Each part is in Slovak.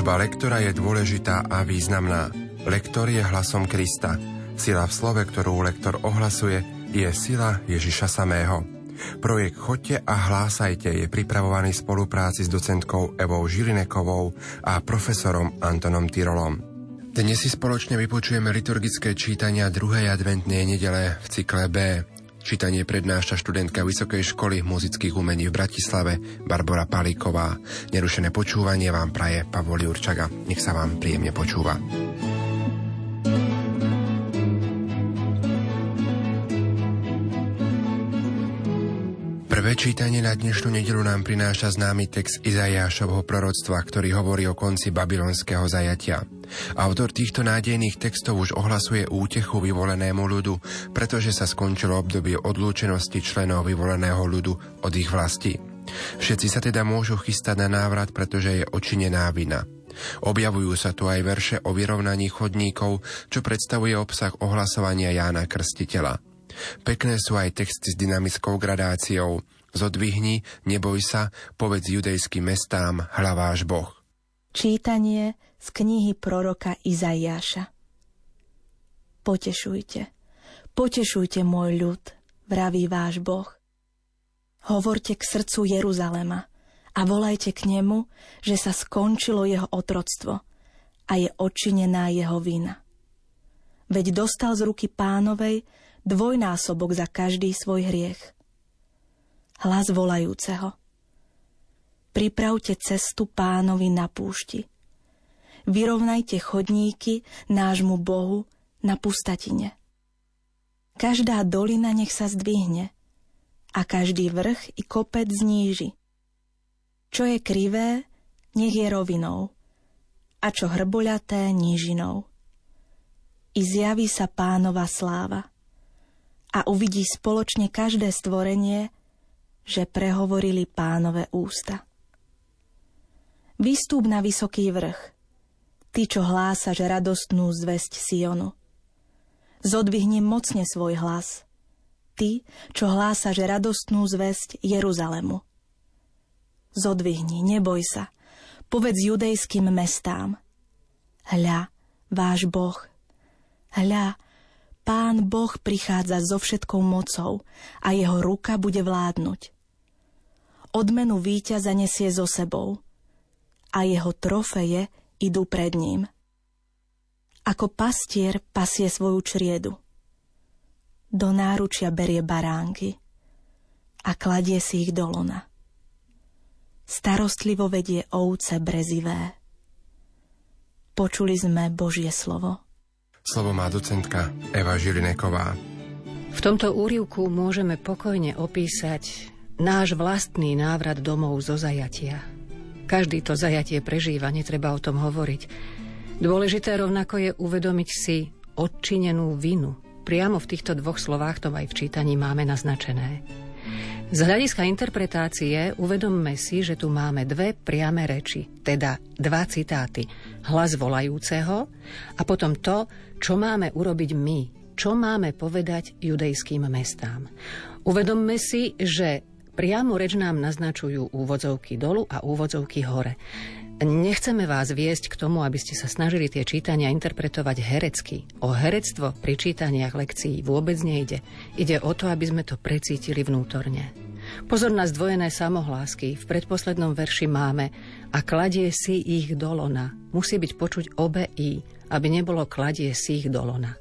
Služba lektora je dôležitá a významná. Lektor je hlasom Krista. Sila v slove, ktorú lektor ohlasuje, je sila Ježiša samého. Projekt Chodte a hlásajte je pripravovaný v spolupráci s docentkou Evou Žilinekovou a profesorom Antonom Tyrolom. Dnes si spoločne vypočujeme liturgické čítania druhej adventnej nedele v cykle B. Čítanie prednáša študentka Vysokej školy muzických umení v Bratislave Barbara Palíková. Nerušené počúvanie vám praje Pavol Jurčaga. Nech sa vám príjemne počúva. Prvé čítanie na dnešnú nedelu nám prináša známy text Izajášovho proroctva, ktorý hovorí o konci babylonského zajatia. Autor týchto nádejných textov už ohlasuje útechu vyvolenému ľudu, pretože sa skončilo obdobie odlúčenosti členov vyvoleného ľudu od ich vlasti. Všetci sa teda môžu chystať na návrat, pretože je očinená vina. Objavujú sa tu aj verše o vyrovnaní chodníkov, čo predstavuje obsah ohlasovania Jána Krstiteľa. Pekné sú aj texty s dynamickou gradáciou. Zodvihni, neboj sa, povedz judejským mestám, hlaváš Boh. Čítanie z knihy proroka Izaiáša. Potešujte, potešujte môj ľud, vraví váš Boh. Hovorte k srdcu Jeruzalema a volajte k nemu, že sa skončilo jeho otroctvo a je odčinená jeho vina. Veď dostal z ruky pánovej dvojnásobok za každý svoj hriech. Hlas volajúceho. Pripravte cestu pánovi na púšti. Vyrovnajte chodníky nášmu Bohu na pustatine. Každá dolina nech sa zdvihne a každý vrch i kopec zníži. Čo je krivé, nech je rovinou a čo hrboľaté nížinou. I zjaví sa pánova sláva a uvidí spoločne každé stvorenie, že prehovorili pánové ústa. Vystúp na vysoký vrch, ty, čo hlásaš radostnú zväzť Sionu. Zodvihni mocne svoj hlas, ty, čo hlásaš radostnú zväzť Jeruzalemu. Zodvihni, neboj sa, povedz judejským mestám. Hľa, váš Boh, hľa, Pán Boh prichádza so všetkou mocou a jeho ruka bude vládnuť. Odmenu víťaza nesie so sebou a jeho trofeje idú pred ním. Ako pastier pasie svoju čriedu. Do náručia berie baránky a kladie si ich do lona. Starostlivo vedie ovce brezivé. Počuli sme Božie slovo. Slovo má docentka Eva Žilineková. V tomto úrivku môžeme pokojne opísať náš vlastný návrat domov zo zajatia. Každý to zajatie prežíva, netreba o tom hovoriť. Dôležité rovnako je uvedomiť si odčinenú vinu. Priamo v týchto dvoch slovách to aj v čítaní máme naznačené. Z hľadiska interpretácie uvedomme si, že tu máme dve priame reči, teda dva citáty. Hlas volajúceho a potom to, čo máme urobiť my, čo máme povedať judejským mestám. Uvedomme si, že priamo reč nám naznačujú úvodzovky dolu a úvodzovky hore. Nechceme vás viesť k tomu, aby ste sa snažili tie čítania interpretovať herecky. O herectvo pri čítaniach lekcií vôbec nejde. Ide o to, aby sme to precítili vnútorne. Pozor na zdvojené samohlásky. V predposlednom verši máme a kladie si ich dolona. Musí byť počuť obe i, aby nebolo kladie si ich dolona.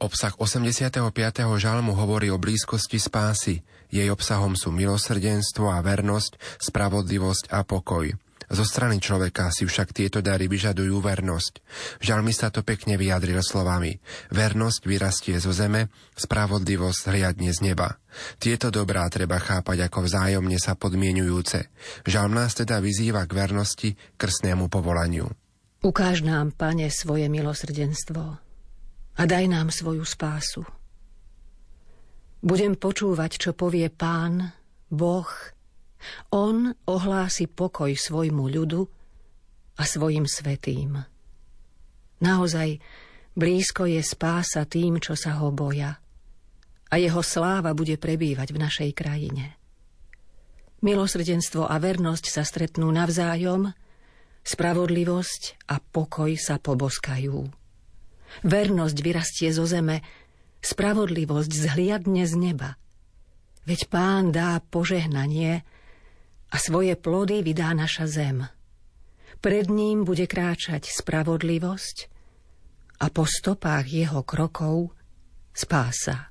Obsah 85. žalmu hovorí o blízkosti spásy. Jej obsahom sú milosrdenstvo a vernosť, spravodlivosť a pokoj. Zo strany človeka si však tieto dary vyžadujú vernosť. Žalmista to pekne vyjadril slovami. Vernosť vyrastie zo zeme, spravodlivosť hliadne z neba. Tieto dobrá treba chápať ako vzájomne sa podmienujúce. Žalm nás teda vyzýva k vernosti krstnému povolaniu. Ukáž nám, Pane, svoje milosrdenstvo a daj nám svoju spásu. Budem počúvať, čo povie Pán, Boh, on ohlási pokoj svojmu ľudu a svojim svetým. Naozaj blízko je spása tým, čo sa ho boja a jeho sláva bude prebývať v našej krajine. Milosrdenstvo a vernosť sa stretnú navzájom spravodlivosť a pokoj sa poboskajú. Vernosť vyrastie zo zeme, spravodlivosť zhliadne z neba. Veď pán dá požehnanie a svoje plody vydá naša zem. Pred ním bude kráčať spravodlivosť a po stopách jeho krokov spása.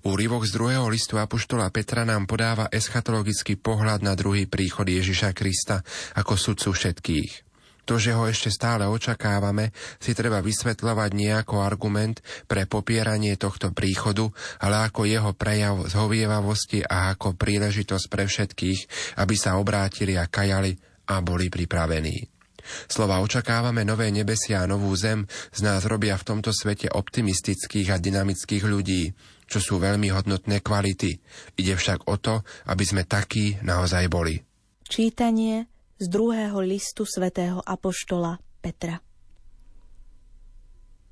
Úryvok z druhého listu Apoštola Petra nám podáva eschatologický pohľad na druhý príchod Ježiša Krista ako sudcu všetkých. To, že ho ešte stále očakávame, si treba vysvetľovať nie ako argument pre popieranie tohto príchodu, ale ako jeho prejav zhovievavosti a ako príležitosť pre všetkých, aby sa obrátili a kajali a boli pripravení. Slova očakávame nové nebesia a novú zem z nás robia v tomto svete optimistických a dynamických ľudí, čo sú veľmi hodnotné kvality. Ide však o to, aby sme takí naozaj boli. Čítanie z druhého listu svätého Apoštola Petra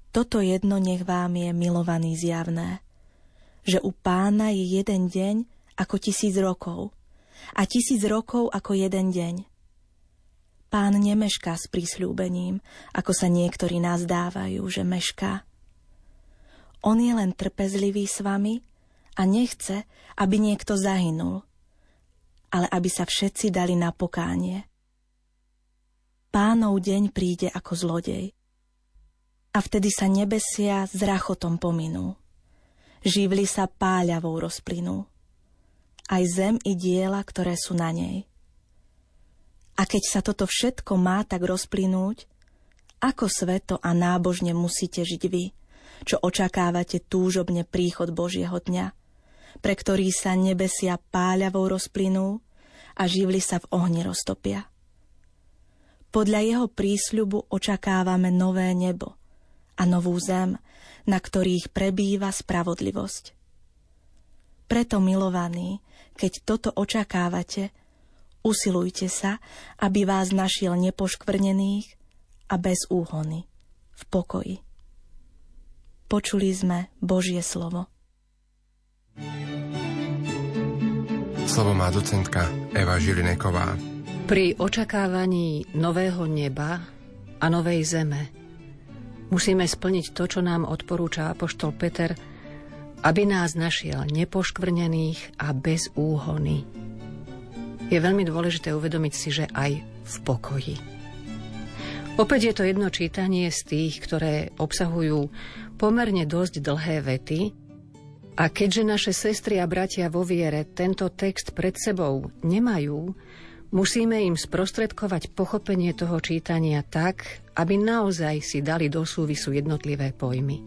Toto jedno nech vám je milovaný zjavné, že u pána je jeden deň ako tisíc rokov a tisíc rokov ako jeden deň. Pán nemešká s prísľúbením, ako sa niektorí nás dávajú, že mešká. On je len trpezlivý s vami a nechce, aby niekto zahynul, ale aby sa všetci dali na pokánie. Pánov deň príde ako zlodej. A vtedy sa nebesia s rachotom pominú. Živli sa páľavou rozplynú. Aj zem i diela, ktoré sú na nej. A keď sa toto všetko má tak rozplynúť, ako sveto a nábožne musíte žiť vy – čo očakávate túžobne príchod Božieho dňa, pre ktorý sa nebesia páľavou rozplynú a živli sa v ohni roztopia. Podľa jeho prísľubu očakávame nové nebo a novú zem, na ktorých prebýva spravodlivosť. Preto, milovaní, keď toto očakávate, usilujte sa, aby vás našiel nepoškvrnených a bez úhony, v pokoji. Počuli sme Božie slovo. Slovo má docentka Eva Žilineková. Pri očakávaní nového neba a novej zeme musíme splniť to, čo nám odporúča apoštol Peter, aby nás našiel nepoškvrnených a bez úhony. Je veľmi dôležité uvedomiť si, že aj v pokoji. Opäť je to jedno čítanie z tých, ktoré obsahujú pomerne dosť dlhé vety a keďže naše sestry a bratia vo viere tento text pred sebou nemajú, musíme im sprostredkovať pochopenie toho čítania tak, aby naozaj si dali do súvisu jednotlivé pojmy.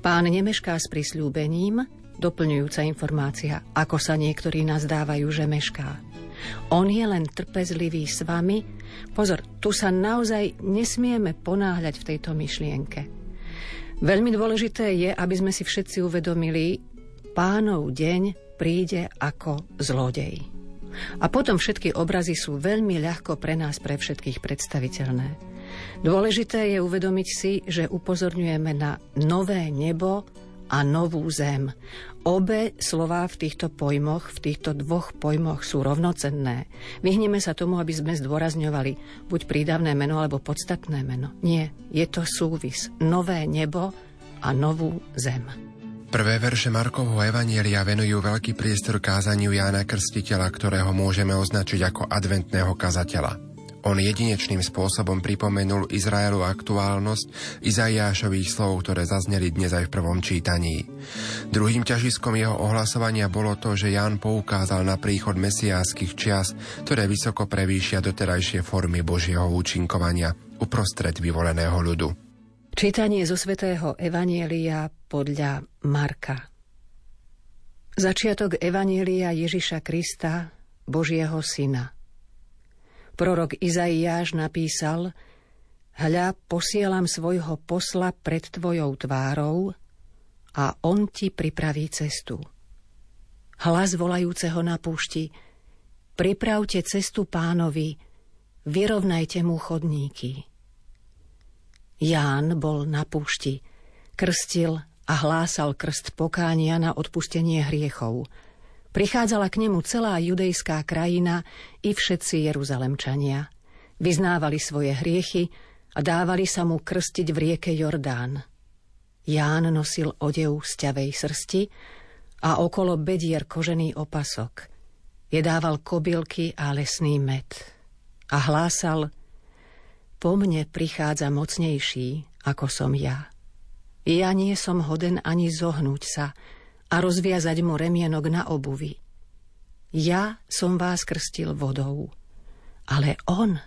Pán nemešká s prisľúbením, doplňujúca informácia, ako sa niektorí nazdávajú, že mešká. On je len trpezlivý s vami. Pozor, tu sa naozaj nesmieme ponáhľať v tejto myšlienke. Veľmi dôležité je, aby sme si všetci uvedomili, pánov deň príde ako zlodej. A potom všetky obrazy sú veľmi ľahko pre nás, pre všetkých predstaviteľné. Dôležité je uvedomiť si, že upozorňujeme na nové nebo a novú zem. Obe slová v týchto pojmoch, v týchto dvoch pojmoch sú rovnocenné. Vyhneme sa tomu, aby sme zdôrazňovali buď prídavné meno alebo podstatné meno. Nie, je to súvis. Nové nebo a novú zem. Prvé verše Markovho Evanielia venujú veľký priestor kázaniu Jána Krstiteľa, ktorého môžeme označiť ako adventného kazateľa. On jedinečným spôsobom pripomenul Izraelu aktuálnosť Izaiášových slov, ktoré zazneli dnes aj v prvom čítaní. Druhým ťažiskom jeho ohlasovania bolo to, že Ján poukázal na príchod mesiáskych čias, ktoré vysoko prevýšia doterajšie formy Božieho účinkovania uprostred vyvoleného ľudu. Čítanie zo svätého Evanielia podľa Marka Začiatok Evanielia Ježiša Krista, Božieho Syna – Prorok Izaiáš napísal Hľa, posielam svojho posla pred tvojou tvárou a on ti pripraví cestu. Hlas volajúceho na púšti Pripravte cestu pánovi, vyrovnajte mu chodníky. Ján bol na púšti, krstil a hlásal krst pokánia na odpustenie hriechov – Prichádzala k nemu celá judejská krajina i všetci Jeruzalemčania. vyznávali svoje hriechy a dávali sa mu krstiť v rieke Jordán. Ján nosil odev z ťavej srsti a okolo bedier kožený opasok. Jedával kobylky a lesný med. A hlásal, po mne prichádza mocnejší, ako som ja. Ja nie som hoden ani zohnúť sa a rozviazať mu remienok na obuvi. Ja som vás krstil vodou, ale on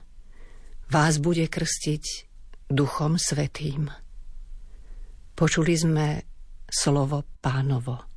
vás bude krstiť Duchom Svetým. Počuli sme slovo pánovo.